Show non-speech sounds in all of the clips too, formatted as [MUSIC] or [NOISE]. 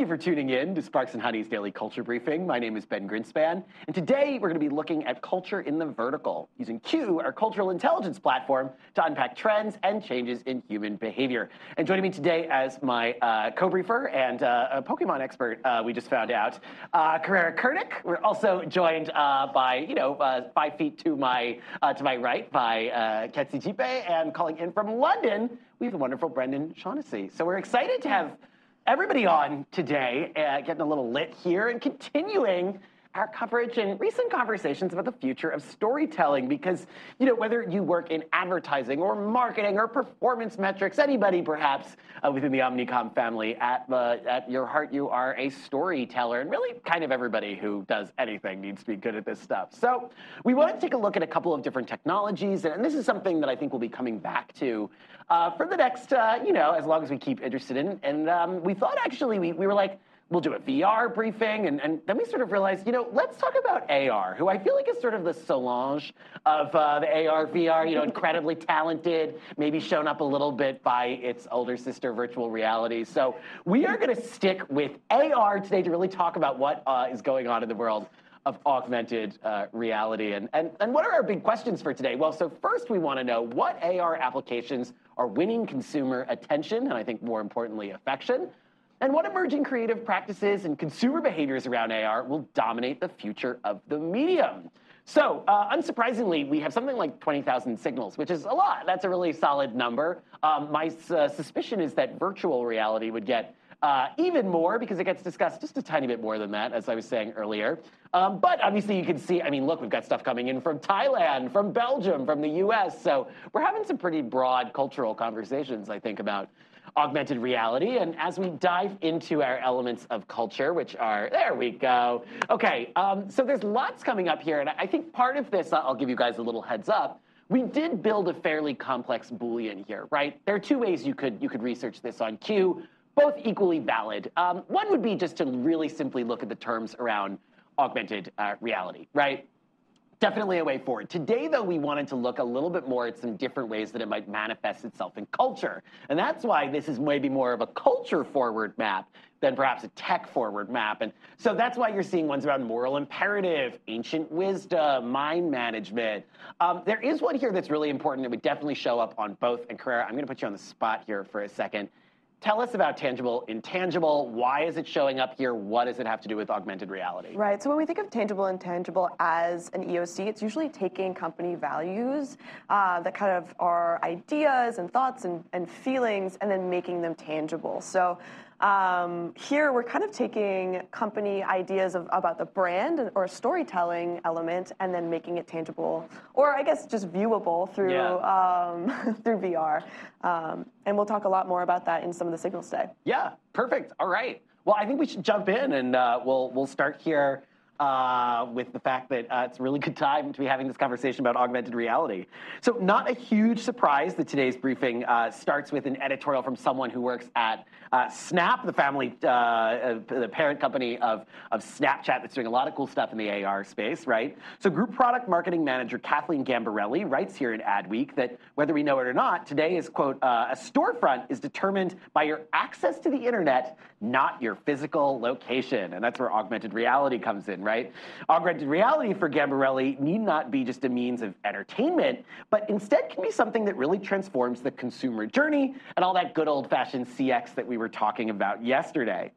you for tuning in to Sparks and Honey's Daily Culture Briefing. My name is Ben Grinspan, and today we're going to be looking at culture in the vertical, using Q, our cultural intelligence platform, to unpack trends and changes in human behavior. And joining me today as my uh, co-briefer and uh, a Pokemon expert, uh, we just found out, uh, Carrera Kernick. We're also joined uh, by, you know, uh, five feet to my to my right by uh, Ketsi Jipe, and calling in from London, we have the wonderful Brendan Shaughnessy. So we're excited to have everybody on today, uh, getting a little lit here and continuing our coverage and recent conversations about the future of storytelling because you know whether you work in advertising or marketing or performance metrics anybody perhaps uh, within the omnicom family at the at your heart you are a storyteller and really kind of everybody who does anything needs to be good at this stuff. So we want to take a look at a couple of different technologies and, and this is something that i think we'll be coming back to uh, for the next uh, you know as long as we keep interested in and um, we thought actually we, we were like we'll do a VR briefing, and, and then we sort of realized, you know, let's talk about AR, who I feel like is sort of the Solange of uh, the AR, VR, you know, incredibly talented, maybe shown up a little bit by its older sister, virtual reality. So we are going to stick with AR today to really talk about what uh, is going on in the world of augmented uh, reality. And, and, and what are our big questions for today? Well, so first we want to know what AR applications are winning consumer attention, and I think more importantly, affection. And what emerging creative practices and consumer behaviors around AR will dominate the future of the medium? So, uh, unsurprisingly, we have something like 20,000 signals, which is a lot. That's a really solid number. Um, my uh, suspicion is that virtual reality would get uh, even more because it gets discussed just a tiny bit more than that, as I was saying earlier. Um, but obviously, you can see, I mean, look, we've got stuff coming in from Thailand, from Belgium, from the US. So, we're having some pretty broad cultural conversations, I think, about augmented reality. And as we dive into our elements of culture, which are, there we go. Okay, um, so there's lots coming up here. And I think part of this, I'll give you guys a little heads up. We did build a fairly complex Boolean here, right? There are two ways you could, you could research this on Q, both equally valid. Um, one would be just to really simply look at the terms around augmented uh, reality, right? definitely a way forward. Today, though, we wanted to look a little bit more at some different ways that it might manifest itself in culture. And that's why this is maybe more of a culture forward map than perhaps a tech forward map. And so that's why you're seeing ones around moral imperative, ancient wisdom, mind management. Um, there is one here that's really important. that would definitely show up on both. And Carrera, I'm going to put you on the spot here for a second. Tell us about tangible, intangible. Why is it showing up here? What does it have to do with augmented reality? Right. So when we think of tangible, intangible as an EOC, it's usually taking company values uh, that kind of are ideas and thoughts and, and feelings, and then making them tangible. So um, here, we're kind of taking company ideas of, about the brand or storytelling element and then making it tangible, or I guess just viewable through yeah. um, [LAUGHS] through VR. Um, and we'll talk a lot more about that in some of the signals today. Yeah, perfect. All right. Well, I think we should jump in and uh, we'll we'll start here uh, with the fact that uh, it's a really good time to be having this conversation about augmented reality. So, not a huge surprise that today's briefing uh, starts with an editorial from someone who works at Snap, the family, the parent company of, of Snapchat, that's doing a lot of cool stuff in the AR space, right? So, Group Product Marketing Manager Kathleen Gambarelli writes here in Adweek that whether we know it or not, today is, quote, a storefront is determined by your access to the internet, not your physical location. And that's where augmented reality comes in, right? Right? Augmented reality for Gambarelli need not be just a means of entertainment, but instead can be something that really transforms the consumer journey and all that good old fashioned CX that we were talking about yesterday.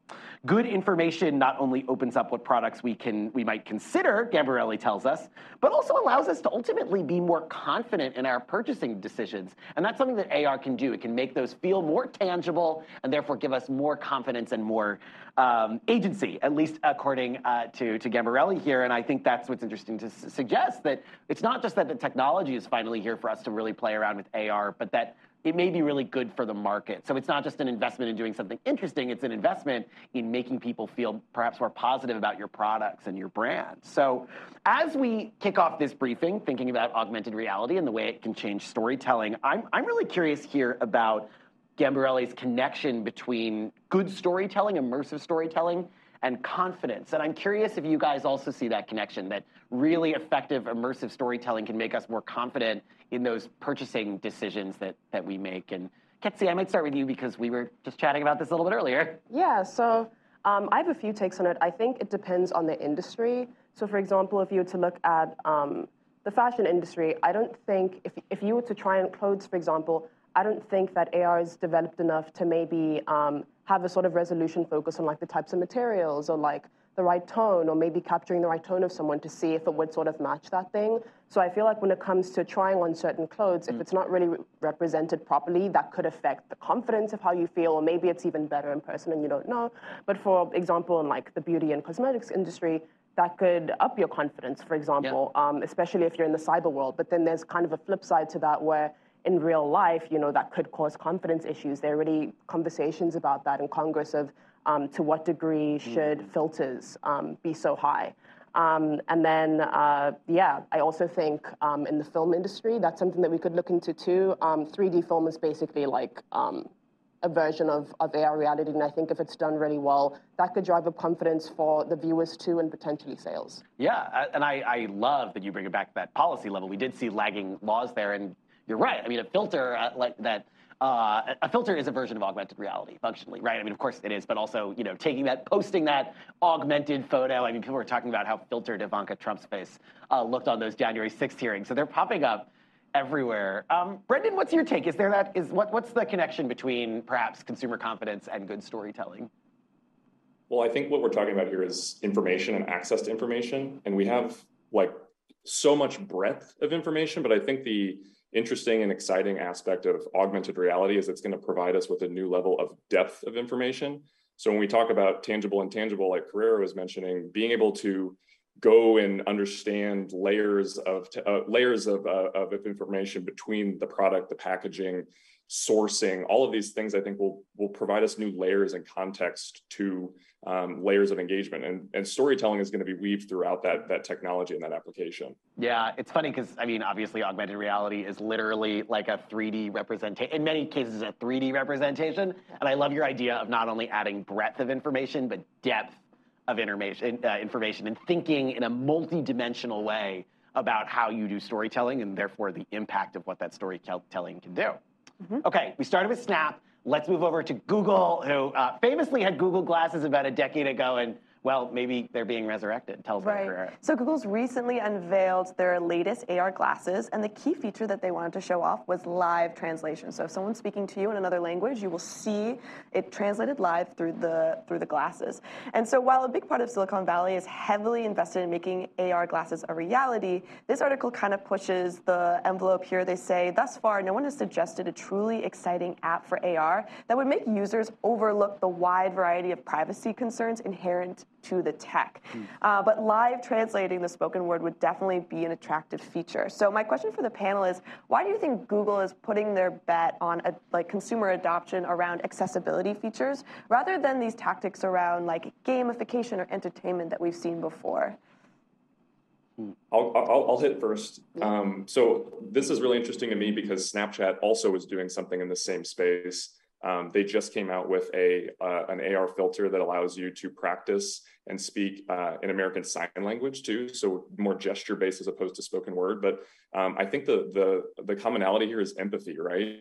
Good information not only opens up what products we can we might consider, Gambarelli tells us, but also allows us to ultimately be more confident in our purchasing decisions. And that's something that AR can do. It can make those feel more tangible and therefore give us more confidence and more um, agency, at least according uh, to, to Gambarelli here. And I think that's what's interesting to suggest that it's not just that the technology is finally here for us to really play around with AR, but that it may be really good for the market. So it's not just an investment in doing something interesting, it's an investment in making people feel perhaps more positive about your products and your brand. So as we kick off this briefing, thinking about augmented reality and the way it can change storytelling, I'm, I'm really curious here about Gambarelli's connection between good storytelling, immersive storytelling, and confidence. And I'm curious if you guys also see that connection, that really effective immersive storytelling can make us more confident in those purchasing decisions that, that we make. And Ketsi, I might start with you because we were just chatting about this a little bit earlier. Yeah, so Um, I have a few takes on it. I think it depends on the industry. So, for example, if you were to look at um, the fashion industry, I don't think, if, if you were to try on clothes, for example, I don't think that AR is developed enough to maybe um, have a sort of resolution focus on like the types of materials or like the right tone or maybe capturing the right tone of someone to see if it would sort of match that thing. So I feel like when it comes to trying on certain clothes, mm. if it's not really re represented properly, that could affect the confidence of how you feel, or maybe it's even better in person and you don't know. But for example, in like the beauty and cosmetics industry, that could up your confidence, for example, yeah. um, especially if you're in the cyber world. But then there's kind of a flip side to that where in real life, you know, that could cause confidence issues. There are already conversations about that in Congress of um, to what degree should mm. filters um, be so high. Um, and then, uh, yeah, I also think um, in the film industry, that's something that we could look into too. 3D um, film is basically like um, a version of, of AR reality. And I think if it's done really well, that could drive up confidence for the viewers too and potentially sales. Yeah, and I, I love that you bring it back to that policy level. We did see lagging laws there, and you're right. I mean, a filter uh, like that. Uh, a filter is a version of augmented reality, functionally, right? I mean, of course it is, but also, you know, taking that, posting that augmented photo. I mean, people were talking about how filtered Ivanka Trump's face uh, looked on those January 6th hearings. So they're popping up everywhere. Um, Brendan, what's your take? Is there that is what what's the connection between perhaps consumer confidence and good storytelling? Well, I think what we're talking about here is information and access to information, and we have like so much breadth of information. But I think the interesting and exciting aspect of augmented reality is it's going to provide us with a new level of depth of information. So when we talk about tangible and tangible, like Carrera was mentioning, being able to go and understand layers of uh, layers of, uh, of information between the product, the packaging, sourcing, all of these things I think will will provide us new layers and context to um, layers of engagement. And, and storytelling is going to be weaved throughout that that technology and that application. Yeah, it's funny because I mean, obviously, augmented reality is literally like a 3D representation. In many cases, a 3D representation. And I love your idea of not only adding breadth of information but depth of information, uh, information and thinking in a multi-dimensional way about how you do storytelling and therefore the impact of what that storytelling can do. Mm-hmm. Okay, we started with Snap. Let's move over to Google, who uh, famously had Google Glasses about a decade ago and well, maybe they're being resurrected. Tell us right. about So Google's recently unveiled their latest AR glasses, and the key feature that they wanted to show off was live translation. So if someone's speaking to you in another language, you will see it translated live through the through the glasses. And so while a big part of Silicon Valley is heavily invested in making AR glasses a reality, this article kind of pushes the envelope here. They say, thus far, no one has suggested a truly exciting app for AR that would make users overlook the wide variety of privacy concerns inherent to the tech. Mm. Uh, but live translating the spoken word would definitely be an attractive feature. So my question for the panel is, why do you think Google is putting their bet on a, like consumer adoption around accessibility features rather than these tactics around like gamification or entertainment that we've seen before? Hmm. I'll, I'll, I'll, hit first. Um, so this is really interesting to me because Snapchat also is doing something in the same space. Um, they just came out with a uh, an AR filter that allows you to practice and speak uh, in American Sign Language too, so more gesture based as opposed to spoken word. But um, I think the the the commonality here is empathy, right?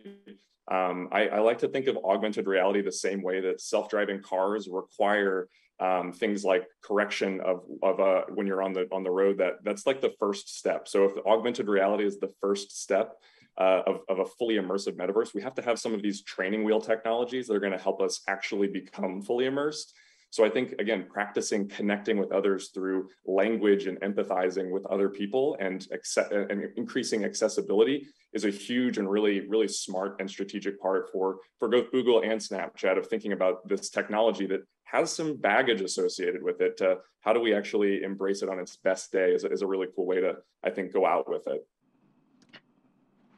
Um, I, I, like to think of augmented reality the same way that self driving cars require um, things like correction of of uh, when you're on the on the road. That that's like the first step. So if augmented reality is the first step uh, of, of a fully immersive metaverse, we have to have some of these training wheel technologies that are going to help us actually become fully immersed. So I think again, practicing connecting with others through language and empathizing with other people and, accept, and increasing accessibility is a huge and really, really smart and strategic part for, for both Google and Snapchat of thinking about this technology that has some baggage associated with it. Uh, how do we actually embrace it on its best day is, is a really cool way to, I think, go out with it.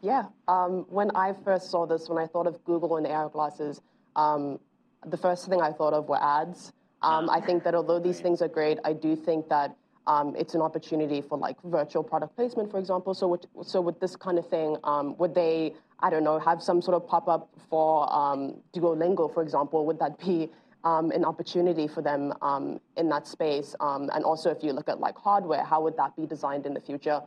Yeah, um, when I first saw this, when I thought of Google and AR glasses, um, the first thing I thought of were ads. Um, I think that although these things are great, I do think that um, it's an opportunity for like virtual product placement, for example. So, with, so with this kind of thing, um, would they, I don't know, have some sort of pop up for um, Duolingo, for example? Would that be um, an opportunity for them um, in that space? Um, and also, if you look at like hardware, how would that be designed in the future?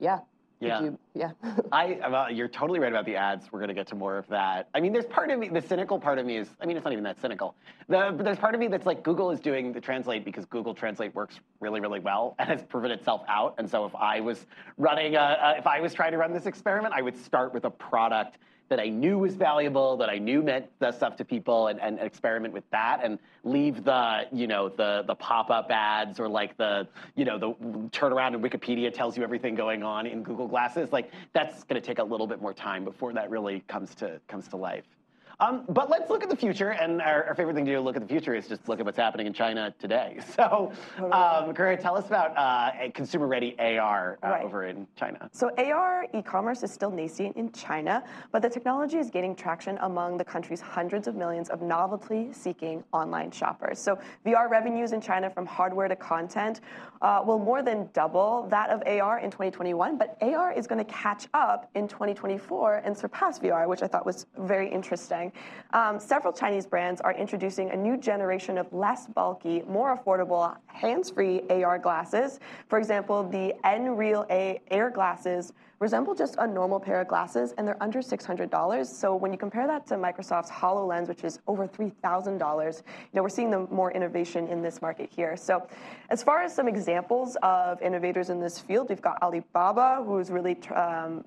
yeah. Yeah. You, yeah. [LAUGHS] I uh, well, you're totally right about the ads. We're gonna get to more of that. I mean, there's part of me, the cynical part of me is, I mean, it's not even that cynical. The, but there's part of me that's like Google is doing the translate because Google Translate works really, really well [LAUGHS] and has proven itself out. And so if I was running, a, a, if I was trying to run this experiment, I would start with a product that I knew was valuable, that I knew meant the stuff to people, and, and experiment with that, and leave the you know the the pop up ads or like the you know the turnaround in Wikipedia tells you everything going on in Google Glasses. Like that's going to take a little bit more time before that really comes to comes to life. Um, but let's look at the future, and our, our, favorite thing to do to look at the future is just look at what's happening in China today. [LAUGHS] So, um, tell us about uh, consumer-ready AR uh, right. over in China. So AR e-commerce is still nascent in China, but the technology is gaining traction among the country's hundreds of millions of novelty-seeking online shoppers. So VR revenues in China from hardware to content uh, will more than double that of AR in 2021, but AR is going to catch up in 2024 and surpass VR, which I thought was very interesting. Um, several Chinese brands are introducing a new generation of less bulky, more affordable, hands-free AR glasses. For example, the Nreal A Air glasses resemble just a normal pair of glasses, and they're under $600. So when you compare that to Microsoft's HoloLens, which is over $3,000, you know, we're seeing the more innovation in this market here. So as far as some examples of innovators in this field, we've got Alibaba, who's really um,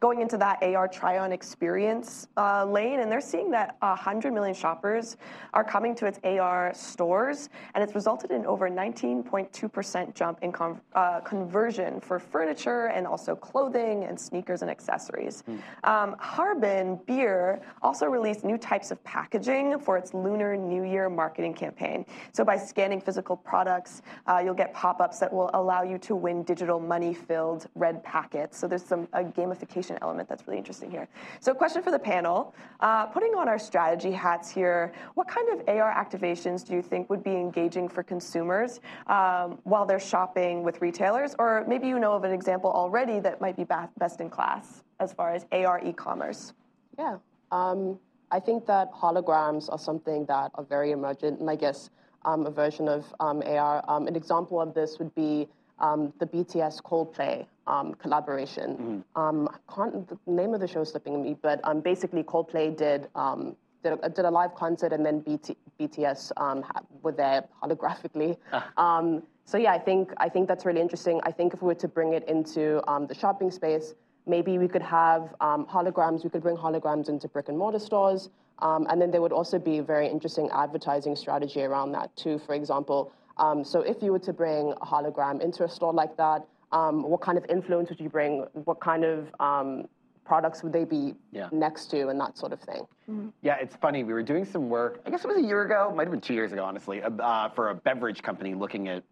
going into that AR try-on experience uh, lane, and they're seeing that 100 million shoppers are coming to its AR stores, and it's resulted in over 19.2% jump in con uh, conversion for furniture and also clothing and sneakers and accessories. Mm. Um, Harbin Beer also released new types of packaging for its Lunar New Year marketing campaign. So by scanning physical products, uh, you'll get pop-ups that will allow you to win digital money-filled red packets. So there's some a gamification gamification element that's really interesting here. So question for the panel, uh, putting on our strategy hats here, what kind of AR activations do you think would be engaging for consumers um, while they're shopping with retailers? Or maybe you know of an example already that might be best in class as far as AR e-commerce. Yeah, um, I think that holograms are something that are very emergent, and I guess um, a version of um, AR. Um, an example of this would be um, the BTS Coldplay um, collaboration. Mm-hmm. Um, can't, the name of the show is slipping me, but um, basically Coldplay did um, did a, did a, live concert, and then BT, BTS um, were there holographically. Ah. so yeah, I think I think that's really interesting. I think if we were to bring it into the shopping space, maybe we could have holograms. We could bring holograms into brick and mortar stores, and then there would also be a very interesting advertising strategy around that too. For example. Um, so if you were to bring a hologram into a store like that, um, what kind of influence would you bring? What kind of um, products would they be yeah. next to and that sort of thing? Mm-hmm. Yeah, it's funny. We were doing some work, I guess it was a year ago, might have been two years ago, honestly, uh, for a beverage company looking at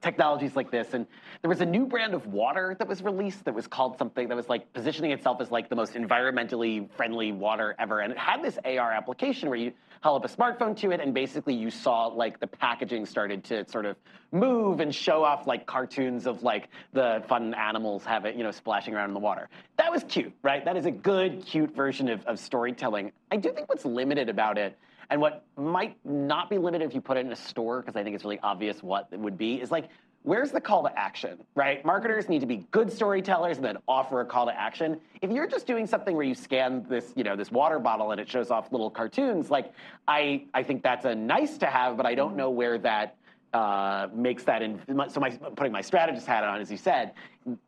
technologies like this. And there was a new brand of water that was released that was called something that was like positioning itself as like the most environmentally friendly water ever. And it had this AR application where you held up a smartphone to it and basically you saw like the packaging started to sort of move and show off like cartoons of like the fun animals have it, you know, splashing around in the water. That was cute, right? That is a good, cute version of, of storytelling. I do think what's limited about it and what might not be limited if you put it in a store, because I think it's really obvious what it would be, is like, where's the call to action, right? Marketers need to be good storytellers and then offer a call to action. If you're just doing something where you scan this, you know, this water bottle and it shows off little cartoons, like I, I think that's a nice to have, but I don't know where that uh, makes that in. So my putting my strategist hat on, as you said,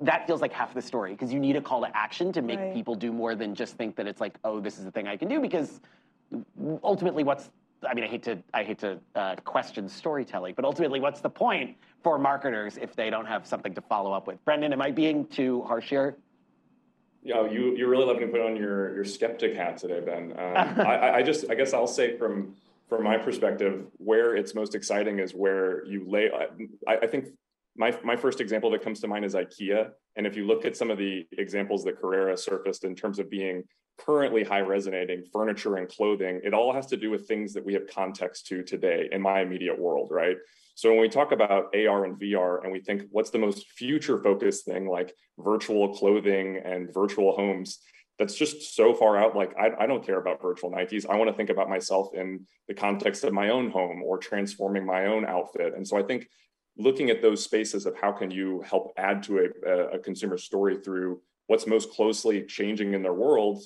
that feels like half the story because you need a call to action to make right. people do more than just think that it's like, oh, this is the thing I can do because ultimately what's I mean, I hate to I hate to uh, question storytelling, but ultimately, what's the point for marketers if they don't have something to follow up with? Brendan, am I being too harsh here? Yeah, you you're really loving to put on your your skeptic hat today, Ben. Um, [LAUGHS] I, I just I guess I'll say from from my perspective, where it's most exciting is where you lay. I, I think my my first example that comes to mind is IKEA, and if you look at some of the examples that Carrera surfaced in terms of being currently high resonating furniture and clothing, it all has to do with things that we have context to today in my immediate world, right? So when we talk about AR and VR and we think what's the most future focused thing like virtual clothing and virtual homes, that's just so far out. Like, I, I don't care about virtual Nikes. I want to think about myself in the context of my own home or transforming my own outfit. And so I think looking at those spaces of how can you help add to a, a consumer story through what's most closely changing in their world,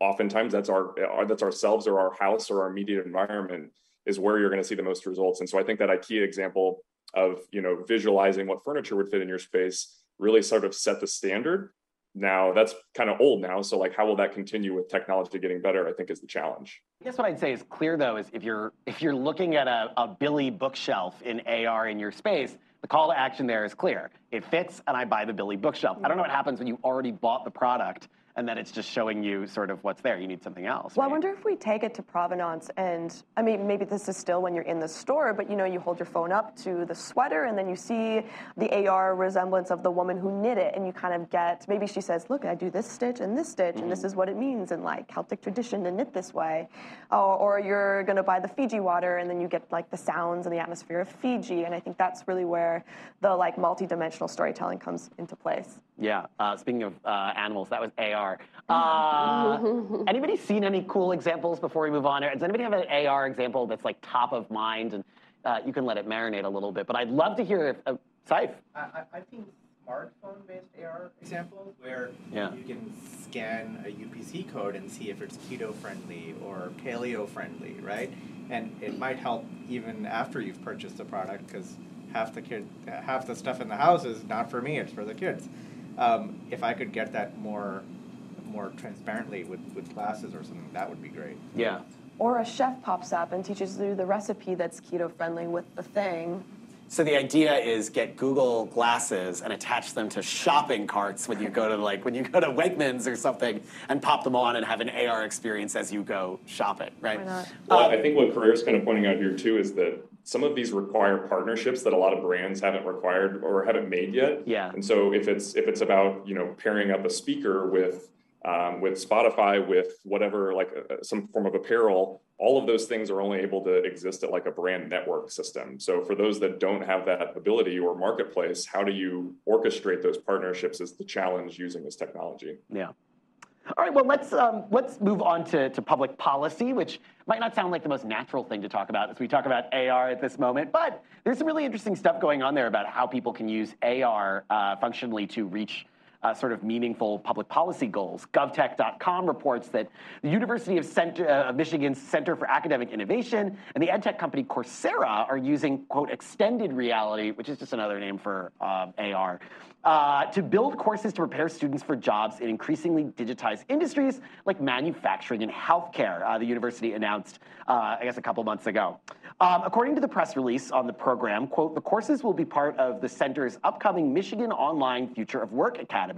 oftentimes that's our, our that's ourselves or our house or our immediate environment is where you're going to see the most results. And so I think that IKEA example of you know visualizing what furniture would fit in your space really sort of set the standard. Now that's kind of old now so like how will that continue with technology getting better i think is the challenge. I guess what i'd say is clear though is if you're if you're looking at a, a billy bookshelf in ar in your space the call to action there is clear. It fits and i buy the billy bookshelf. I don't know what happens when you already bought the product and then it's just showing you sort of what's there. You need something else. Well, right? I wonder if we take it to provenance, and I mean, maybe this is still when you're in the store, but you know, you hold your phone up to the sweater, and then you see the AR resemblance of the woman who knit it, and you kind of get maybe she says, "Look, I do this stitch and this stitch, mm-hmm. and this mm-hmm. is what it means in like Celtic tradition to knit this way," or, or you're going to buy the Fiji water, and then you get like the sounds and the atmosphere of Fiji, and I think that's really where the like multi-dimensional storytelling comes into place. Yeah. Uh, speaking of uh, animals, that was AR. [LAUGHS] Uh, anybody seen any cool examples before we move on? Does anybody have an AR example that's like top of mind? And uh, you can let it marinate a little bit. But I'd love to hear if uh, Saif. I, I've seen smartphone-based AR examples where yeah. you can scan a UPC code and see if it's keto-friendly or paleo-friendly, right? And it might help even after you've purchased the product because half the kid, half the stuff in the house is not for me; it's for the kids um, if I could get that more more transparently with, with classes or something, that would be great. Yeah. Or a chef pops up and teaches you the recipe that's keto friendly with the thing. So the idea is get Google glasses and attach them to shopping carts when you go to like when you go to Wegmans or something and pop them on and have an AR experience as you go shopping, right? Well, um, I think what Carrera's kind of pointing out here too is that some of these require partnerships that a lot of brands haven't required or haven't made yet. Yeah. And so if it's if it's about you know pairing up a speaker with um, with Spotify, with whatever like uh, some form of apparel, all of those things are only able to exist at like a brand network system. So for those that don't have that ability or marketplace, how do you orchestrate those partnerships? Is the challenge using this technology? Yeah. All right, well, let's, um, let's move on to, to public policy, which might not sound like the most natural thing to talk about as we talk about AR at this moment, but there's some really interesting stuff going on there about how people can use AR uh, functionally to reach uh, sort of meaningful public policy goals. GovTech.com reports that the University of, Center, uh, Michigan's Center for Academic Innovation and the edtech company Coursera are using, quote, extended reality, which is just another name for uh, AR, uh, to build courses to prepare students for jobs in increasingly digitized industries like manufacturing and healthcare, uh, the university announced, uh, I guess, a couple months ago. Um, according to the press release on the program, quote, the courses will be part of the center's upcoming Michigan Online Future of Work Academy,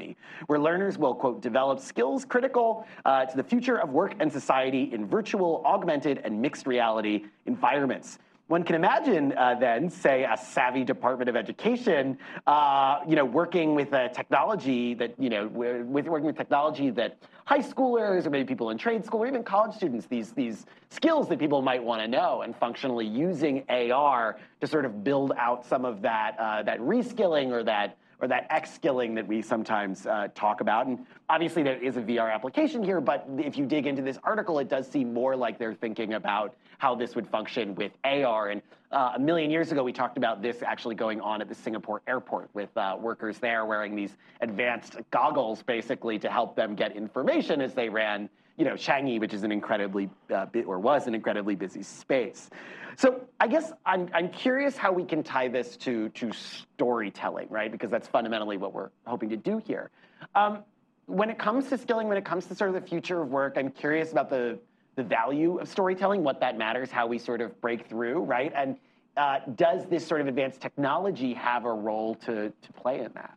where learners will, quote, develop skills critical uh, to the future of work and society in virtual, augmented, and mixed reality environments. One can imagine uh, then, say, a savvy Department of Education, uh, you know, working with a technology that, you know, with working with technology that high schoolers or maybe people in trade school or even college students, these, these skills that people might want to know and functionally using AR to sort of build out some of that, uh, that reskilling or that or that X-skilling that we sometimes uh, talk about. And obviously there is a VR application here, but if you dig into this article, it does seem more like they're thinking about how this would function with AR. And uh, a million years ago, we talked about this actually going on at the Singapore airport with uh, workers there wearing these advanced goggles, basically, to help them get information as they ran you know, Changi, which is an incredibly, uh, or was an incredibly busy space. So I guess I'm, I'm curious how we can tie this to, to storytelling, right? Because that's fundamentally what we're hoping to do here. Um, when it comes to skilling, when it comes to sort of the future of work, I'm curious about the, the value of storytelling, what that matters, how we sort of break through, right? And uh, does this sort of advanced technology have a role to, to play in that?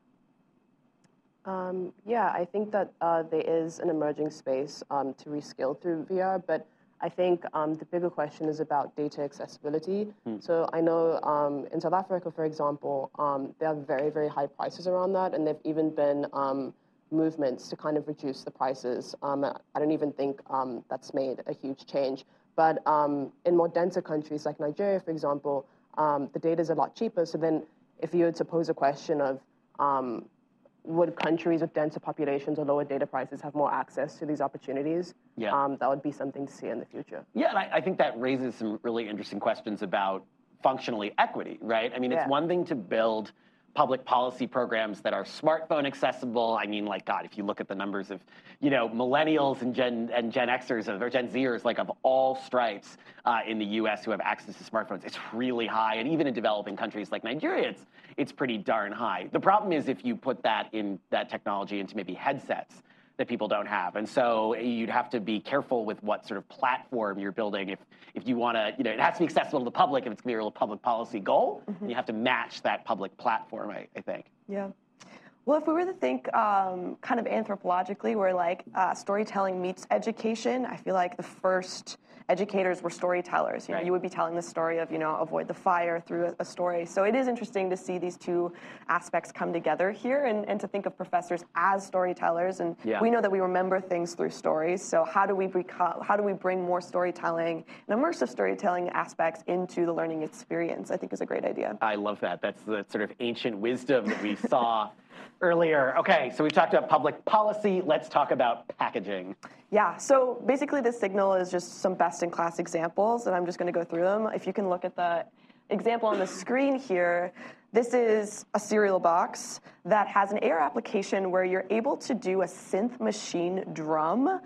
Um, yeah, I think that uh, there is an emerging space um, to reskill through VR, but I think um, the bigger question is about data accessibility. Hmm. So I know um, in South Africa, for example, um, there are very, very high prices around that, and there've even been um, movements to kind of reduce the prices. I don't even think that's made a huge change. But in more denser countries like Nigeria, for example, the data is a lot cheaper. So then if you were to pose a question of would countries with denser populations or lower data prices have more access to these opportunities? Yeah. Um, that would be something to see in the future. Yeah, and I, I, think that raises some really interesting questions about functionally equity, right? I mean, it's one thing to build public policy programs that are smartphone accessible. I mean, like God, if you look at the numbers of, you know, millennials and Gen and Gen Xers or Gen Zers, like of all stripes uh, in the U.S. who have access to smartphones, it's really high. And even in developing countries like Nigeria, it's it's pretty darn high. The problem is if you put that in that technology into maybe headsets that people don't have. And so you'd have to be careful with what sort of platform you're building. If, if you want to, you know, it has to be accessible to the public if it's going to be a real public policy goal. Mm-hmm. You have to match that public platform, I, I think. Yeah. Well, if we were to think um, kind of anthropologically, where like uh, storytelling meets education, I feel like the first educators were storytellers. You know, right. you would be telling the story of, you know, avoid the fire through a, a, story. So it is interesting to see these two aspects come together here and, and to think of professors as storytellers. And yeah. we know that we remember things through stories. So how do we become, how do we bring more storytelling and immersive storytelling aspects into the learning experience? I think is a great idea. I love that. That's the sort of ancient wisdom that we saw earlier. Okay, so we've talked about public policy. Let's talk about packaging. Yeah, so basically the signal is just some best-in-class examples, and I'm just going to go through them. If you can look at the example on the screen here, this is a cereal box that has an AR application where you're able to do a synth machine drum.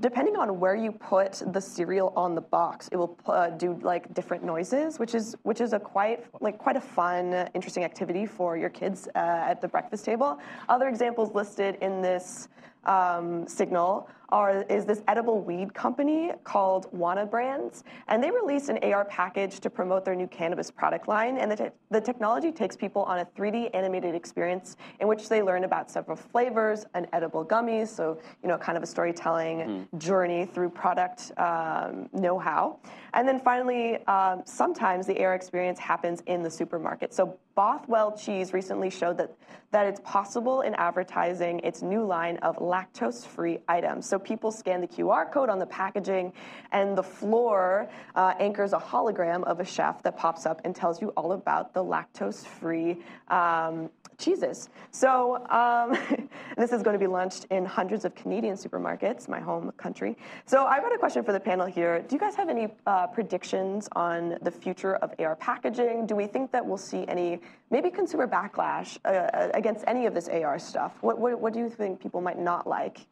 Depending on where you put the cereal on the box, it will uh, do like different noises, which is which is a quite like quite a fun, interesting activity for your kids uh, at the breakfast table. Other examples listed in this um, signal are, is this edible weed company called Wana Brands, and they released an AR package to promote their new cannabis product line. And the, te- the technology takes people on a 3D animated experience in which they learn about several flavors and edible gummies. So you know, kind of a storytelling mm-hmm. journey through product um, know-how. And then finally, um, sometimes the AR experience happens in the supermarket. So Bothwell Cheese recently showed that, that it's possible in advertising its new line of lactose free items. So people scan the QR code on the packaging, and the floor uh, anchors a hologram of a chef that pops up and tells you all about the lactose free um, cheeses. So um, [LAUGHS] this is going to be launched in hundreds of Canadian supermarkets, my home country. So I've got a question for the panel here. Do you guys have any uh, predictions on the future of AR packaging? Do we think that we'll see any maybe consumer backlash uh, uh against any of this AR stuff? What, what, what, do you think people might not like?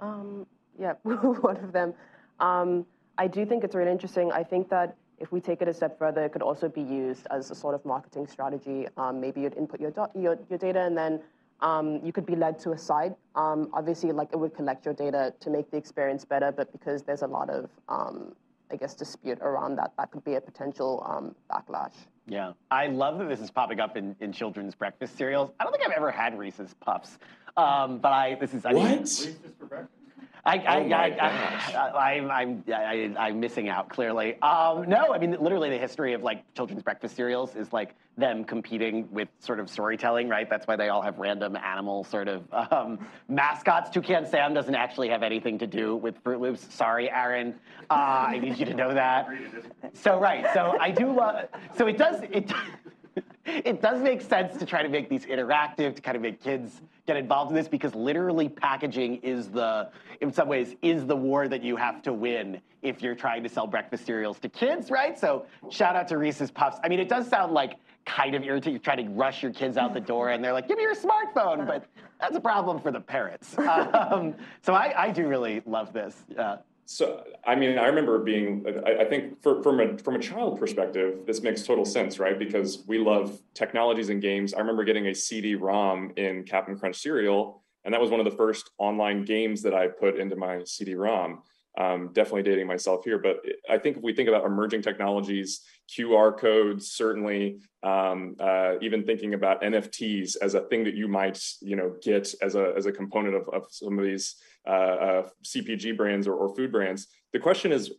Um, yeah, [LAUGHS] one of them. Um, I do think it's really interesting. I think that if we take it a step further, it could also be used as a sort of marketing strategy. Um, maybe you'd input your, your, your data and then um, you could be led to a site. Um, obviously, like it would collect your data to make the experience better, but because there's a lot of, um, I guess, dispute around that, that could be a potential um, backlash. Yeah, I love that this is popping up in, in children's breakfast cereals. I don't think I've ever had Reese's Puffs, um, but I this is I what? Mean, Reese's for breakfast. I, I, oh I, am I'm, I, I'm missing out clearly. Um, no, I mean literally the history of like children's breakfast cereals is like them competing with sort of storytelling, right? That's why they all have random animal sort of um, mascots. Toucan Sam doesn't actually have anything to do with Froot Loops. Sorry, Aaron. Uh, I need you to know that. [LAUGHS] So right, so I do love. So it does it. It does make sense to try to make these interactive, to kind of make kids get involved in this because literally packaging is the, in some ways, is the war that you have to win if you're trying to sell breakfast cereals to kids, right? So shout out to Reese's Puffs. I mean, it does sound like kind of irritating. You're trying to rush your kids out the door and they're like, give me your smartphone, but that's a problem for the parents. [LAUGHS] Um, so I, I, do really love this. Uh, so, I mean, I remember being, I, I think for, from, a, from a child perspective, this makes total sense, right? Because we love technologies and games. I remember getting a CD-ROM in Captain Crunch cereal, and that was one of the first online games that I put into my CD-ROM. Um, definitely dating myself here, but I think if we think about emerging technologies, QR codes, certainly, um, uh, even thinking about NFTs as a thing that you might, you know, get as a as a component of, of some of these uh, uh, CPG brands or, or, food brands. The question is,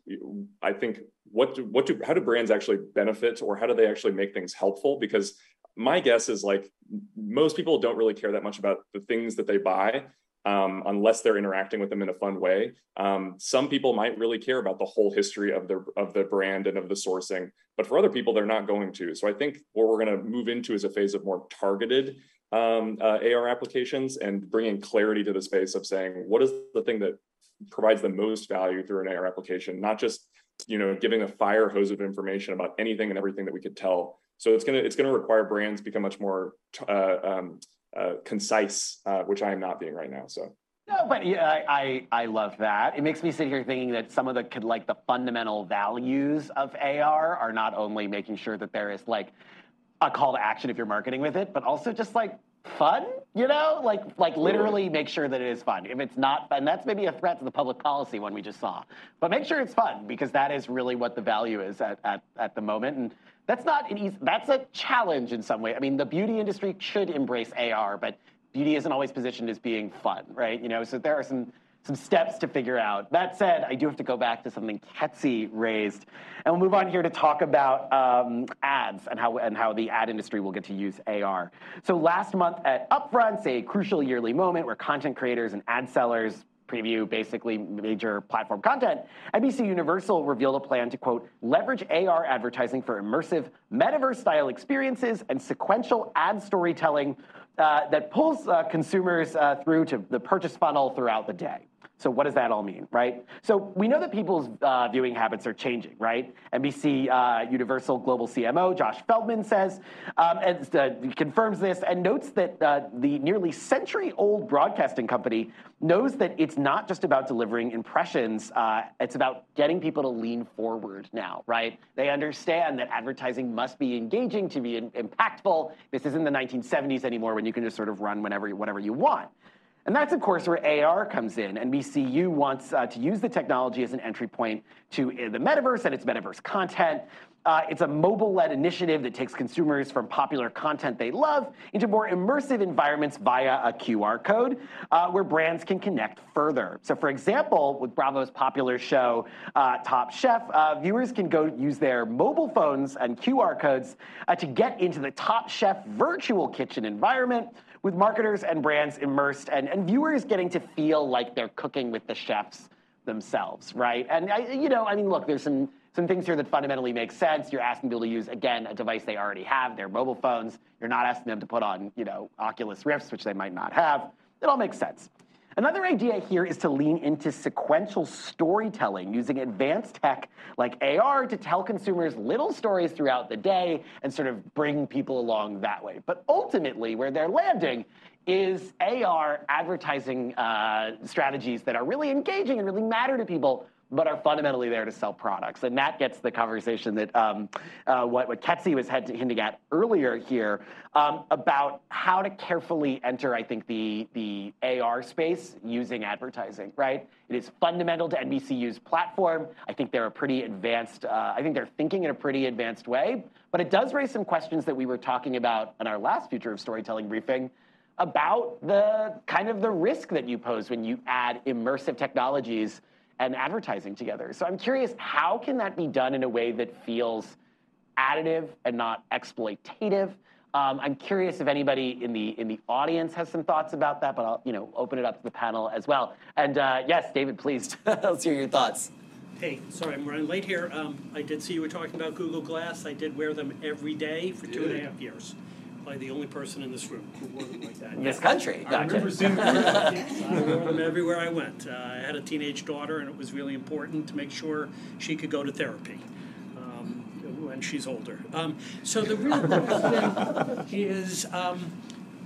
I think, what do, what do how do brands actually benefit, or how do they actually make things helpful? Because my guess is like most people don't really care that much about the things that they buy um, unless they're interacting with them in a fun way. Um, some people might really care about the whole history of the of the brand and of the sourcing, but for other people, they're not going to. So I think what we're going to move into is a phase of more targeted um, uh, AR applications and bringing clarity to the space of saying what is the thing that provides the most value through an AR application, not just you know giving a fire hose of information about anything and everything that we could tell So it's gonna it's gonna require brands become much more uh, um, uh, concise, uh, which I am not being right now. So. No, but yeah, I, I love that. It makes me sit here thinking that some of the could like the fundamental values of AR are not only making sure that there is like a call to action if you're marketing with it, but also just like fun, you know, like like literally make sure that it is fun. If it's not fun, that's maybe a threat to the public policy one we just saw. But make sure it's fun because that is really what the value is at at, at the moment. And that's not an easy. That's a challenge in some way. I mean, the beauty industry should embrace AR, but beauty isn't always positioned as being fun, right? You know, so there are some some steps to figure out. That said, I do have to go back to something Ketsi raised, and we'll move on here to talk about um, ads and how and how the ad industry will get to use AR. So last month at Upfronts, a crucial yearly moment where content creators and ad sellers preview basically major platform content, NBC Universal revealed a plan to quote leverage AR advertising for immersive metaverse-style experiences and sequential ad storytelling uh, that pulls uh, consumers uh, through to the purchase funnel throughout the day. So what does that all mean, right? So we know that people's uh, viewing habits are changing, right? NBC uh, Universal Global CMO Josh Feldman says, um, and uh, confirms this, and notes that the nearly century-old broadcasting company knows that it's not just about delivering impressions; it's about getting people to lean forward now, right? They understand that advertising must be engaging to be impactful. This isn't the 1970s anymore when you can just sort of run whenever whatever you want. And that's, of course, where AR comes in. NBCU wants uh, to use the technology as an entry point to uh, the metaverse and its metaverse content. Uh, it's a mobile led initiative that takes consumers from popular content they love into more immersive environments via a QR code uh, where brands can connect further. So, for example, with Bravo's popular show, uh, Top Chef, uh, viewers can go use their mobile phones and QR codes uh, to get into the Top Chef virtual kitchen environment with marketers and brands immersed and, and viewers getting to feel like they're cooking with the chefs themselves, right? And I, you know, I mean, look, there's some some things here that fundamentally make sense. You're asking people to use again a device they already have, their mobile phones. You're not asking them to put on, you know, Oculus Rifts, which they might not have. It all makes sense. Another idea here is to lean into sequential storytelling using advanced tech like AR to tell consumers little stories throughout the day and sort of bring people along that way. But ultimately, where they're landing is AR advertising uh, strategies that are really engaging and really matter to people but are fundamentally there to sell products. And that gets the conversation that um, uh, what, what Ketsi was hinting at earlier here um, about how to carefully enter, I think, the, the AR space using advertising, right? It is fundamental to NBCU's platform. I think they're a pretty advanced, uh, I think they're thinking in a pretty advanced way, but it does raise some questions that we were talking about in our last Future of Storytelling briefing about the kind of the risk that you pose when you add immersive technologies and advertising together. So I'm curious, how can that be done in a way that feels additive and not exploitative? Um, I'm curious if anybody in the in the audience has some thoughts about that, but I'll you know open it up to the panel as well. And uh, yes, David, please [LAUGHS] let's hear your thoughts. Hey, sorry, I'm running late here. Um, I did see you were talking about Google Glass. I did wear them every day for two and a half years probably the only person in this room who wore them like that. In this country, I remember seeing [LAUGHS] them. I wore them everywhere I went. Uh, I had a teenage daughter, and it was really important to make sure she could go to therapy um, when she's older. Um, so the real [LAUGHS] question is, um,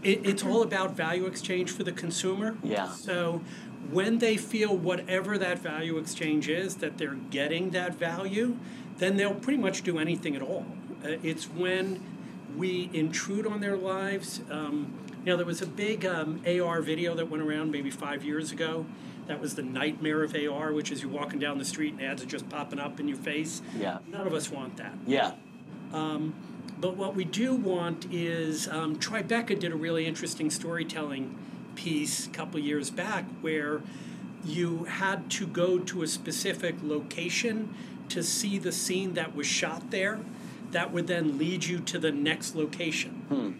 it, it's all about value exchange for the consumer. Yeah. So when they feel whatever that value exchange is, that they're getting that value, then they'll pretty much do anything at all. Uh, it's when we intrude on their lives. Um, you know, there was a big um, AR video that went around maybe five years ago. That was the nightmare of AR, which is you're walking down the street and ads are just popping up in your face. Yeah. None of us want that. Yeah. Um, but what we do want is um, Tribeca did a really interesting storytelling piece a couple years back where you had to go to a specific location to see the scene that was shot there that would then lead you to the next location. Hmm.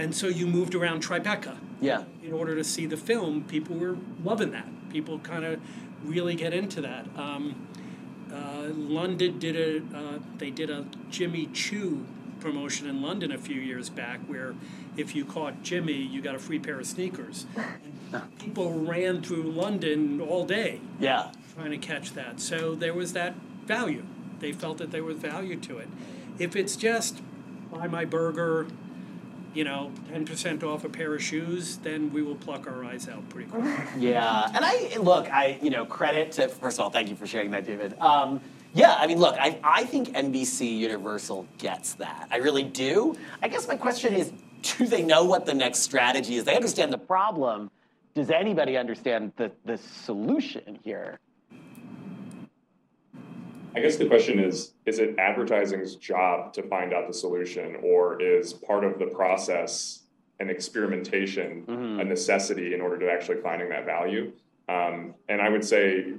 And so you moved around Tribeca. Yeah. In order to see the film, people were loving that. People kind of really get into that. Um, uh, London did a uh, they did a Jimmy Choo promotion in London a few years back where if you caught Jimmy, you got a free pair of sneakers. [LAUGHS] And people ran through London all day. Yeah. Trying to catch that. So there was that value. They felt that there was value to it. If it's just buy my burger, you know, 10% off a pair of shoes, then we will pluck our eyes out pretty quick. [LAUGHS] yeah, and I, look, I, you know, credit to, first of all, thank you for sharing that, David. Um, yeah, I mean, look, I, I think NBC Universal gets that. I really do. I guess my question is do they know what the next strategy is? They understand the problem. Does anybody understand the, the solution here? I guess the question is is it advertising's job to find out the solution, or is part of the process an experimentation mm-hmm. a necessity in order to actually finding that value? Um, and I would say,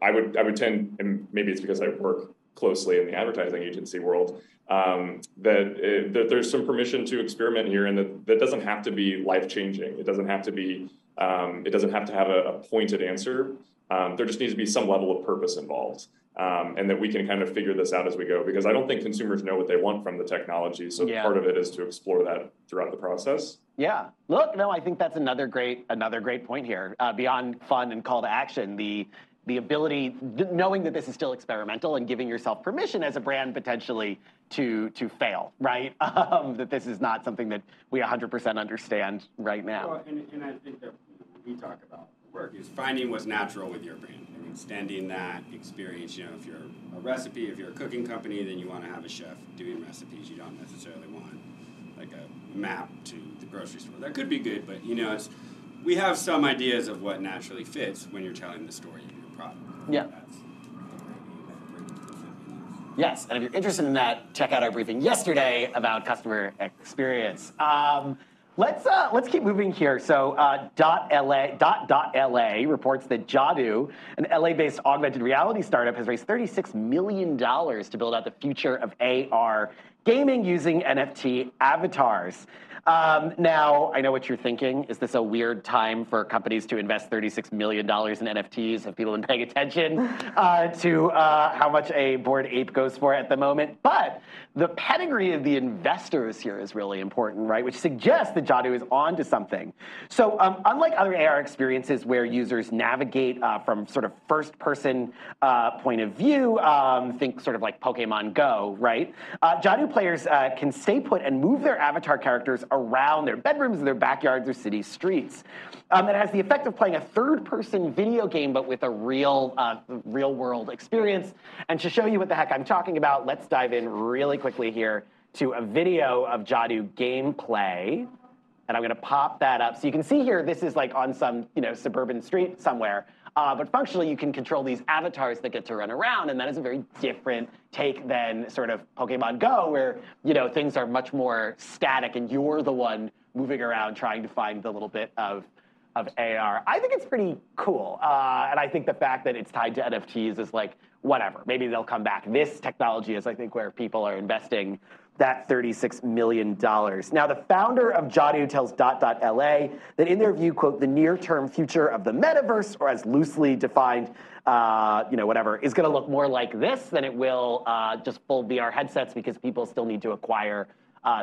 I would I would tend, and maybe it's because I work closely in the advertising agency world, um, that, it, that there's some permission to experiment here, and that that doesn't have to be life changing. It doesn't have to be um, it doesn't have to have a, a pointed answer. Um, there just needs to be some level of purpose involved um, and that we can kind of figure this out as we go because I don't think consumers know what they want from the technology. So yeah. part of it is to explore that throughout the process. Yeah. Look, no, I think that's another great another great point here. Uh, beyond fun and call to action, the the ability, knowing that this is still experimental and giving yourself permission as a brand potentially to to fail, right? [LAUGHS] Um, that this is not something that we 100% understand right now. Well, and, and I think that we talk about work is finding what's natural with your brand and extending that experience. You know, if you're a recipe, if you're a cooking company, then you want to have a chef doing recipes. You don't necessarily want like a map to the grocery store. That could be good, but you know, it's we have some ideas of what naturally fits when you're telling the story of your product. Yeah. Yes, and if you're interested in that, check out our briefing yesterday about customer experience. Um, Let's uh, let's keep moving here. So, uh, dot .la dot dot .la reports that Jadu, an LA-based augmented reality startup, has raised 36 million dollars to build out the future of AR gaming using NFT avatars. Um, now, I know what you're thinking. Is this a weird time for companies to invest $36 million in NFTs? Have people been paying attention uh, to uh, how much a Bored Ape goes for at the moment? But the pedigree of the investors here is really important, right? Which suggests that Jadu is onto something. So, um, unlike other AR experiences where users navigate uh, from sort of first person uh, point of view, um, think sort of like Pokemon Go, right? Jadu players can stay put and move their avatar characters around their bedrooms, their backyards, or city streets. Um, it has the effect of playing a third-person video game, but with a real, uh, real-world experience. And to show you what the heck I'm talking about, let's dive in really quickly here to a video of Jadu gameplay. And I'm going to pop that up. So you can see here, this is like on some you know suburban street somewhere. Uh, but functionally, you can control these avatars that get to run around, and that is a very different take than sort of Pokemon Go, where you know things are much more static, and you're the one moving around trying to find the little bit of of AR. I think it's pretty cool, uh, and I think the fact that it's tied to NFTs is like whatever. Maybe they'll come back. This technology is, I think, where people are investing that $36 million. Now, the founder of Jadu tells Dot Dot LA that in their view, quote, the near-term future of the metaverse, or as loosely defined, uh, you know, whatever, is going to look more like this than it will uh, just full VR headsets because people still need to acquire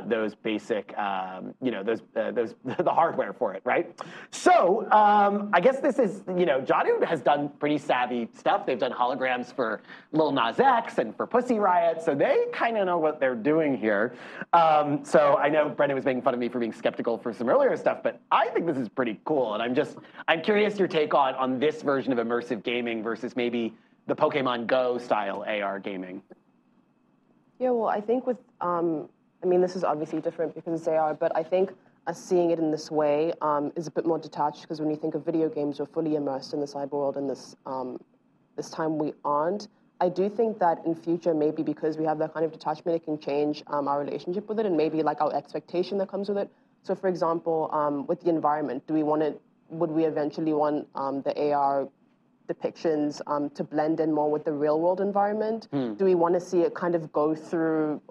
those basic, um, you know, those, uh, those [LAUGHS] the hardware for it, right? So um, I guess this is, you know, Jadu has done pretty savvy stuff. They've done holograms for Lil Nas X and for Pussy Riot, so they kind of know what they're doing here. Um, so I know Brendan was making fun of me for being skeptical for some earlier stuff, but I think this is pretty cool, and I'm just, I'm curious your take on on this version of immersive gaming versus maybe the Pokemon Go style AR gaming. Yeah, well, I think with I mean, this is obviously different because they are, but I think us seeing it in this way um, is a bit more detached because when you think of video games, we're fully immersed in the cyber world, and this um, this time we aren't. I do think that in future, maybe because we have that kind of detachment, it can change um, our relationship with it, and maybe like our expectation that comes with it. So, for example, um, with the environment, do we want it? Would we eventually want um, the AR depictions um, to blend in more with the real world environment? Hmm. Do we want to see it kind of go through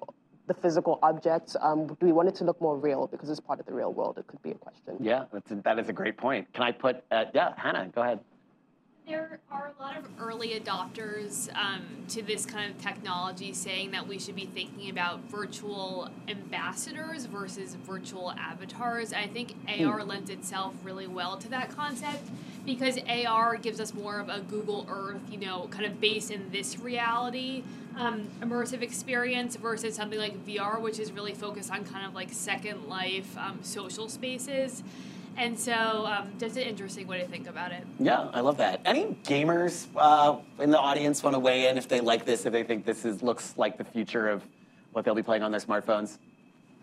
the physical objects? Um, do we want it to look more real because it's part of the real world? It could be a question. Yeah, that's a, that is a great point. Can I put, uh, yeah, Hannah, go ahead. There are a lot of early adopters um, to this kind of technology saying that we should be thinking about virtual ambassadors versus virtual avatars. I think AR hmm. lends itself really well to that concept because AR gives us more of a Google Earth, you know, kind of based in this reality um, immersive experience versus something like VR, which is really focused on kind of like second life um, social spaces. And so, um, just an interesting way to think about it. Yeah, I love that. Any gamers uh, in the audience want to weigh in if they like this, if they think this is looks like the future of what they'll be playing on their smartphones?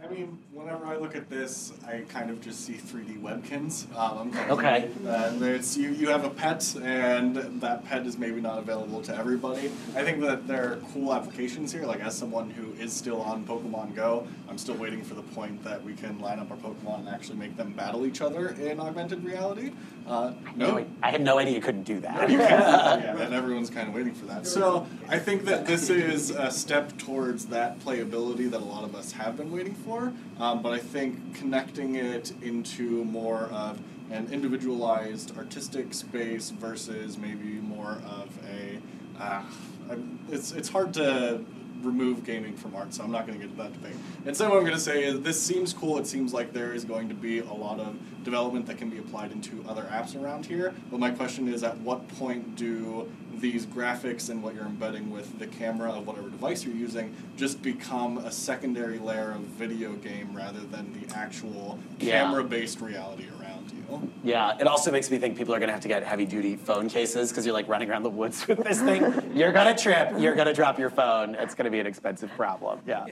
I mean, whenever I look at this, I kind of just see 3D Webkinz. Um, okay. There's you, you have a pet, and that pet is maybe not available to everybody. I think that there are cool applications here. Like as someone who is still on Pokemon Go, I'm still waiting for the point that we can line up our Pokemon and actually make them battle each other in augmented reality. Uh, no, I had no idea you couldn't do that. [LAUGHS] yeah, [LAUGHS] and everyone's kind of waiting for that. So I think that this is a step towards that playability that a lot of us have been waiting for. Um, but I think connecting it into more of an individualized artistic space versus maybe more of a uh, it's it's hard to remove gaming from art, so I'm not going to get to that debate. Instead, what I'm going to say is this seems cool. It seems like there is going to be a lot of development that can be applied into other apps around here. But my question is, at what point do these graphics and what you're embedding with the camera of whatever device you're using just become a secondary layer of video game rather than the actual Yeah. camera-based reality Yeah, it also makes me think people are to have to get heavy duty phone cases because you're like running around the woods with this thing. you're to trip, you're to drop your phone. It's to be an expensive problem. Yeah.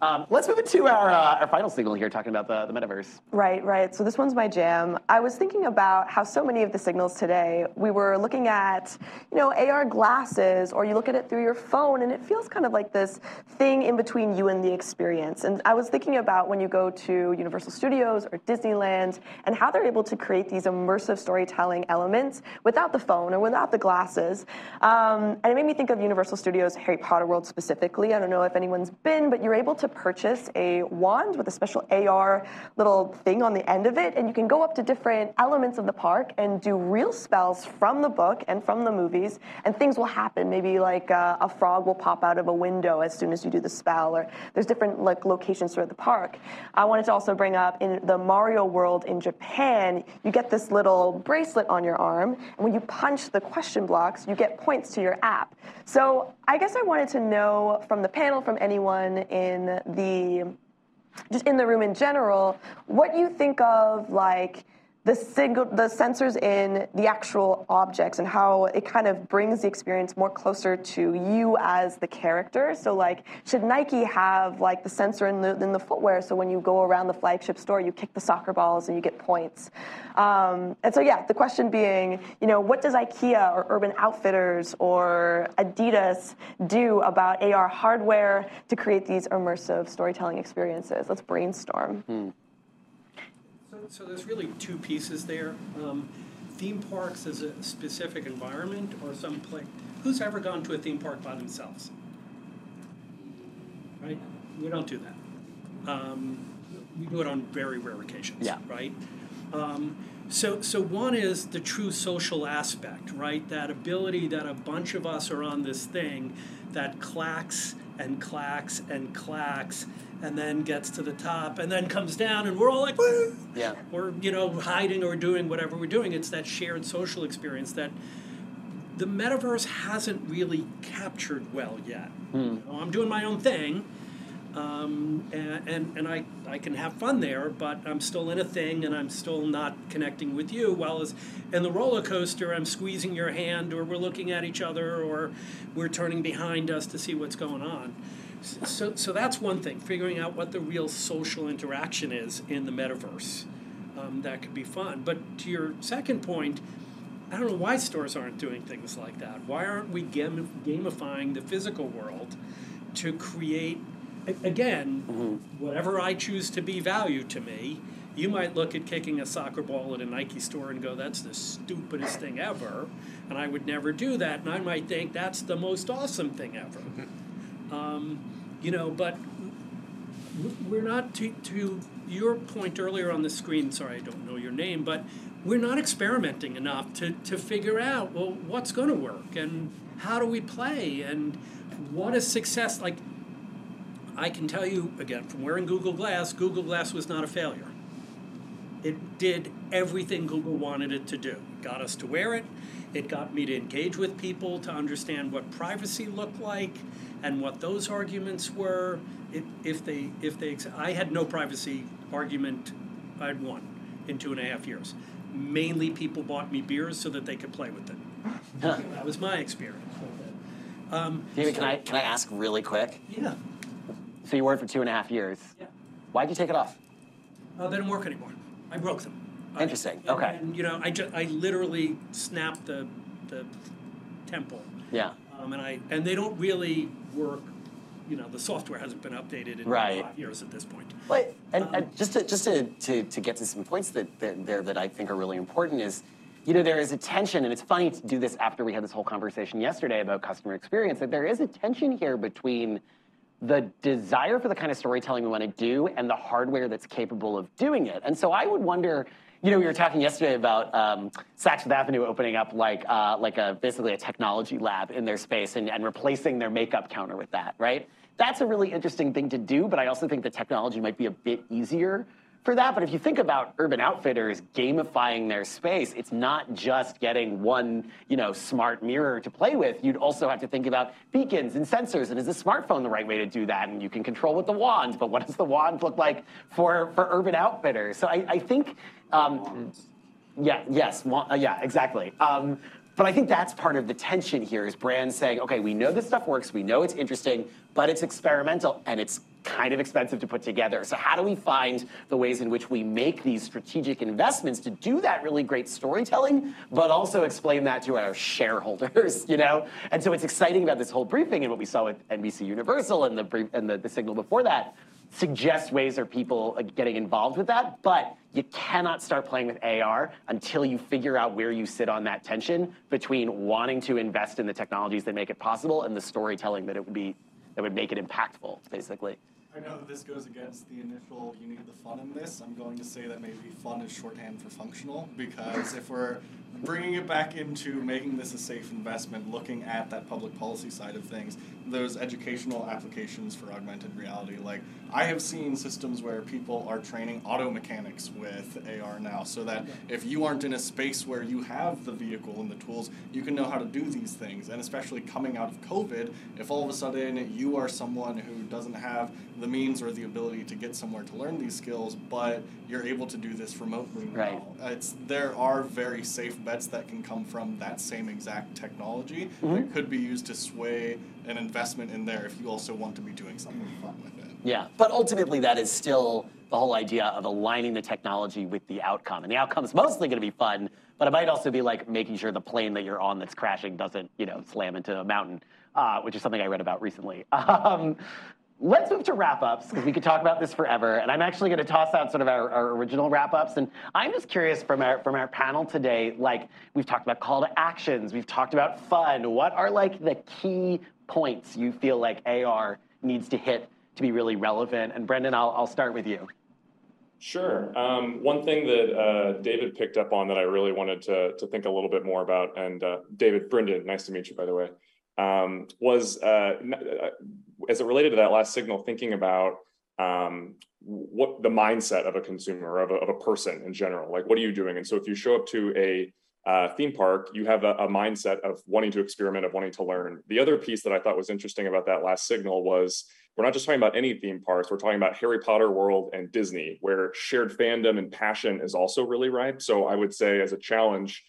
Um, let's move into our, uh, our final signal here, talking about the, the metaverse. Right, right. So this one's my jam. I was thinking about how so many of the signals today, we were looking at, you know, AR glasses, or you look at it through your phone, and it feels kind of like this thing in between you and the experience. And I was thinking about when you go to Universal Studios or Disneyland, and how they're able to create these immersive storytelling elements without the phone or without the glasses. Um, and it made me think of Universal Studios Harry Potter World specifically. I don't know if anyone's been, but you're able to purchase a wand with a special AR little thing on the end of it, and you can go up to different elements of the park and do real spells from the book and from the movies, and things will happen. Maybe like uh, a frog will pop out of a window as soon as you do the spell, or there's different like locations throughout the park. I wanted to also bring up in the Mario World in Japan, you get this little bracelet on your arm, and when you punch the question blocks, you get points to your app. So I guess I wanted to know from the panel, from anyone in the just in the room in general, what you think of like the single the sensors in the actual objects and how it kind of brings the experience more closer to you as the character. So like should Nike have like the sensor in the in the footwear so when you go around the flagship store you kick the soccer balls and you get points. Um, and so yeah, the question being, you know, what does IKEA or Urban Outfitters or Adidas do about AR hardware to create these immersive storytelling experiences? Let's brainstorm. So, so there's really two pieces there. Um, theme parks as a specific environment or some place. Who's ever gone to a theme park by themselves? Right? We don't do that. Um, we do it on very rare occasions. Yeah. Right. Um, so, so one is the true social aspect, right? That ability that a bunch of us are on this thing that clacks and clacks and clacks and then gets to the top and then comes down and we're all like Woo! Yeah. or you know hiding or doing whatever we're doing it's that shared social experience that the metaverse hasn't really captured well yet You know, i'm doing my own thing um, and, and, and I, I can have fun there, but I'm still in a thing and I'm still not connecting with you. While as in the roller coaster, I'm squeezing your hand or we're looking at each other or we're turning behind us to see what's going on. So, so that's one thing, figuring out what the real social interaction is in the metaverse. Um, that could be fun. But to your second point, I don't know why stores aren't doing things like that. Why aren't we gam- gamifying the physical world to create, again, whatever I choose to be value to me? You might look at kicking a soccer ball at a Nike store and go, that's the stupidest thing ever. And I would never do that. And I might think that's the most awesome thing ever. [LAUGHS] Um, you know, but we're not to, to your point earlier on the screen. Sorry, I don't know your name, but we're not experimenting enough to, to figure out well what's going to work and how do we play and what is success like. I can tell you again from wearing Google Glass, Google Glass was not a failure. It did everything Google wanted it to do. It got us to wear it. It got me to engage with people to understand what privacy looked like and what those arguments were. It, if they, if they, I had no privacy argument. I had one in two and a half years. Mainly, people bought me beers so that they could play with it. that was my experience. Um, David, so, can I can I ask really quick? Yeah. So you wore it for two and a half years. Yeah. Why'd you take it off? Uh, they didn't work anymore. I broke them. Interesting. I, okay. And, you know, I just I literally snapped the the temple. Yeah. Um, and I and they don't really work. You know, the software hasn't been updated in right. five years at this point. But and, um, and just to just to, to, to get to some points that, that there that I think are really important is you know, there is a tension, and it's funny to do this after we had this whole conversation yesterday about customer experience, that there is a tension here between the desire for the kind of storytelling we want to do and the hardware that's capable of doing it. And so I would wonder, you know, we were talking yesterday about um, Saks Fifth Avenue opening up like uh, like a basically a technology lab in their space and, and replacing their makeup counter with that, right? That's a really interesting thing to do, but I also think the technology might be a bit easier for that. But if you think about Urban Outfitters gamifying their space, it's not just getting one, you know, smart mirror to play with. You'd also have to think about beacons and sensors. And is a smartphone the right way to do that? And you can control with the wand, but what does the wand look like for, for Urban Outfitters? So I, I think, um, yeah, yes, uh, yeah, exactly. Um, but I think that's part of the tension here is brands saying, okay, we know this stuff works, we know it's interesting, but it's experimental and it's kind of expensive to put together. So how do we find the ways in which we make these strategic investments to do that really great storytelling, but also explain that to our [LAUGHS] shareholders, [LAUGHS] you know? And so it's exciting about this whole briefing and what we saw with NBC Universal and the brief, and the, the signal before that suggest ways are people getting involved with that, but you cannot start playing with AR until you figure out where you sit on that tension between wanting to invest in the technologies that make it possible and the storytelling that it would be that would make it impactful, basically. I know this goes against the initial you need the fun in this. I'm going to say that maybe fun is shorthand for functional because if we're bringing it back into making this a safe investment, looking at that public policy side of things, those educational applications for augmented reality. Like, I have seen systems where people are training auto mechanics with AR now, so that if you aren't in a space where you have the vehicle and the tools, you can know how to do these things. And especially coming out of COVID, if all of a sudden you are someone who doesn't have the means or the ability to get somewhere to learn these skills, but you're able to do this remotely right. It's there are very safe bets that can come from that same exact technology mm-hmm. that could be used to sway an investment in there if you also want to be doing something fun with it. Yeah, but ultimately that is still the whole idea of aligning the technology with the outcome. And the outcome is mostly going to be fun, but it might also be like making sure the plane that you're on that's crashing doesn't, you know, slam into a mountain, uh, which is something I read about recently. [LAUGHS] Um, let's move to wrap ups because we could talk about this forever. And I'm actually going to toss out sort of our, our, original wrap ups. And I'm just curious from our from our panel today. Like we've talked about call to actions, we've talked about fun. What are like the key points you feel like AR needs to hit to be really relevant? And Brendan, I'll I'll start with you. Sure. Um, one thing that uh, David picked up on that I really wanted to, to think a little bit more about, and uh, David, Brendan, nice to meet you, by the way, um, was uh, uh as it related to that last signal, thinking about um, what the mindset of a consumer, of a, of a person in general, like what are you doing? And so if you show up to a uh, theme park, you have a, a, mindset of wanting to experiment, of wanting to learn. The other piece that I thought was interesting about that last signal was we're not just talking about any theme parks, we're talking about Harry Potter World and Disney, where shared fandom and passion is also really ripe. So I would say, as a challenge,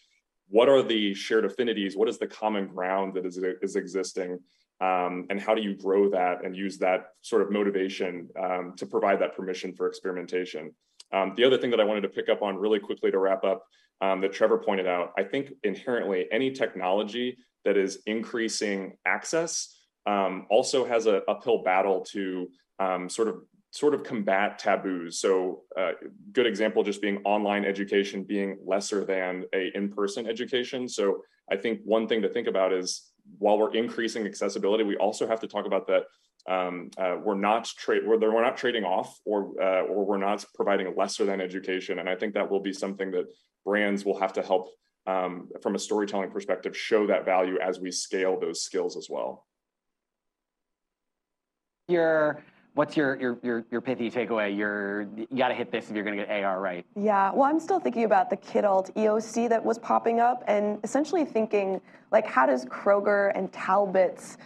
what are the shared affinities? What is the common ground that is, is existing? Um, and how do you grow that and use that sort of motivation um, to provide that permission for experimentation? Um, the other thing that I wanted to pick up on really quickly to wrap up um, that Trevor pointed out, I think inherently any technology that is increasing access um, also has an uphill battle to um, sort of sort of combat taboos. So, uh, good example just being online education being lesser than a in-person education. So, I think one thing to think about is while we're increasing accessibility, we also have to talk about that um, uh, we're not trade we're, we're not trading off or uh, or we're not providing lesser than education. And I think that will be something that brands will have to help um, from a storytelling perspective show that value as we scale those skills as well. Your What's your, your, your, your pithy takeaway? You're, you got to hit this if you're going to get AR right. Yeah, well, I'm still thinking about the Kidult EOC that was popping up and essentially thinking, like, how does Kroger and Talbot's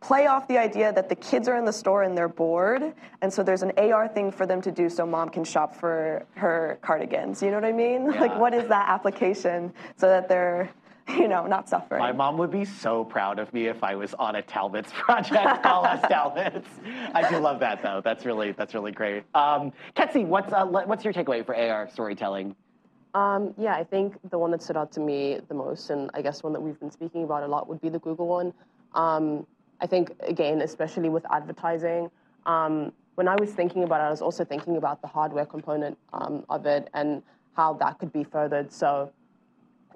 play off the idea that the kids are in the store and they're bored, and so there's an AR thing for them to do so mom can shop for her cardigans. You know what I mean? Yeah. Like, what is that application so that they're [LAUGHS] you know, not suffering. My mom would be so proud of me if I was on a Talbot's [LAUGHS] project, Call us [LAUGHS] Talbot's. I do love that though. That's really that's really great. Um, Ketsi, what's uh, what's your takeaway for AR storytelling? Um, yeah, I think the one that stood out to me the most, and I guess one that we've been speaking about a lot, would be the Google one. Um, I think again, especially with advertising. Um, when I was thinking about it, I was also thinking about the hardware component um, of it and how that could be furthered. So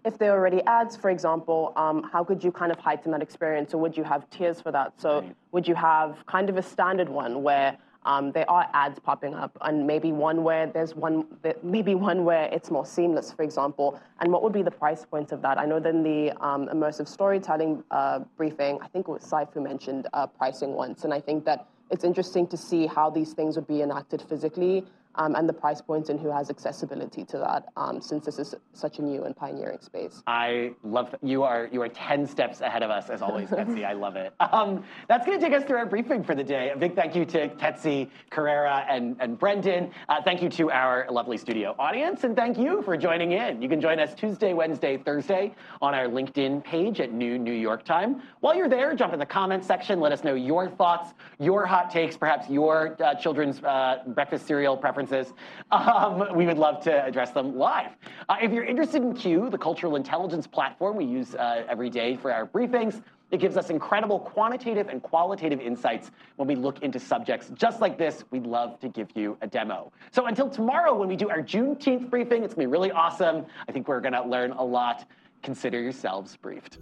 if there are already ads, for example, um, how could you kind of heighten that experience, or would you have tiers for that? So right. would you have kind of a standard one where um, there are ads popping up, and maybe one where there's one, maybe one where it's more seamless, for example. And what would be the price point of that? I know then the um, immersive storytelling uh, briefing, I think it was Saif who mentioned uh, pricing once, and I think that it's interesting to see how these things would be enacted physically um, and the price points and who has accessibility to that um, since this is such a new and pioneering space. I love. You are, you are 10 steps ahead of us, as always, Ketsi. I love it. [LAUGHS] Um, that's going to take us through our briefing for the day. A big thank you to Ketsi, Carrera, and, and Brendan. Uh, thank you to our lovely studio audience, and thank you for joining in. You can join us Tuesday, Wednesday, Thursday on our LinkedIn page at noon New York time. While you're there, jump in the comments section. Let us know your thoughts, your hot takes, perhaps your uh, children's uh, breakfast cereal preferences conferences, um, we would love to address them live. Uh, if you're interested in Q, the cultural intelligence platform we use uh, every day for our briefings, it gives us incredible quantitative and qualitative insights when we look into subjects just like this. We'd love to give you a demo. So until tomorrow, when we do our Juneteenth briefing, it's gonna be really awesome. I think we're gonna learn a lot. Consider yourselves briefed.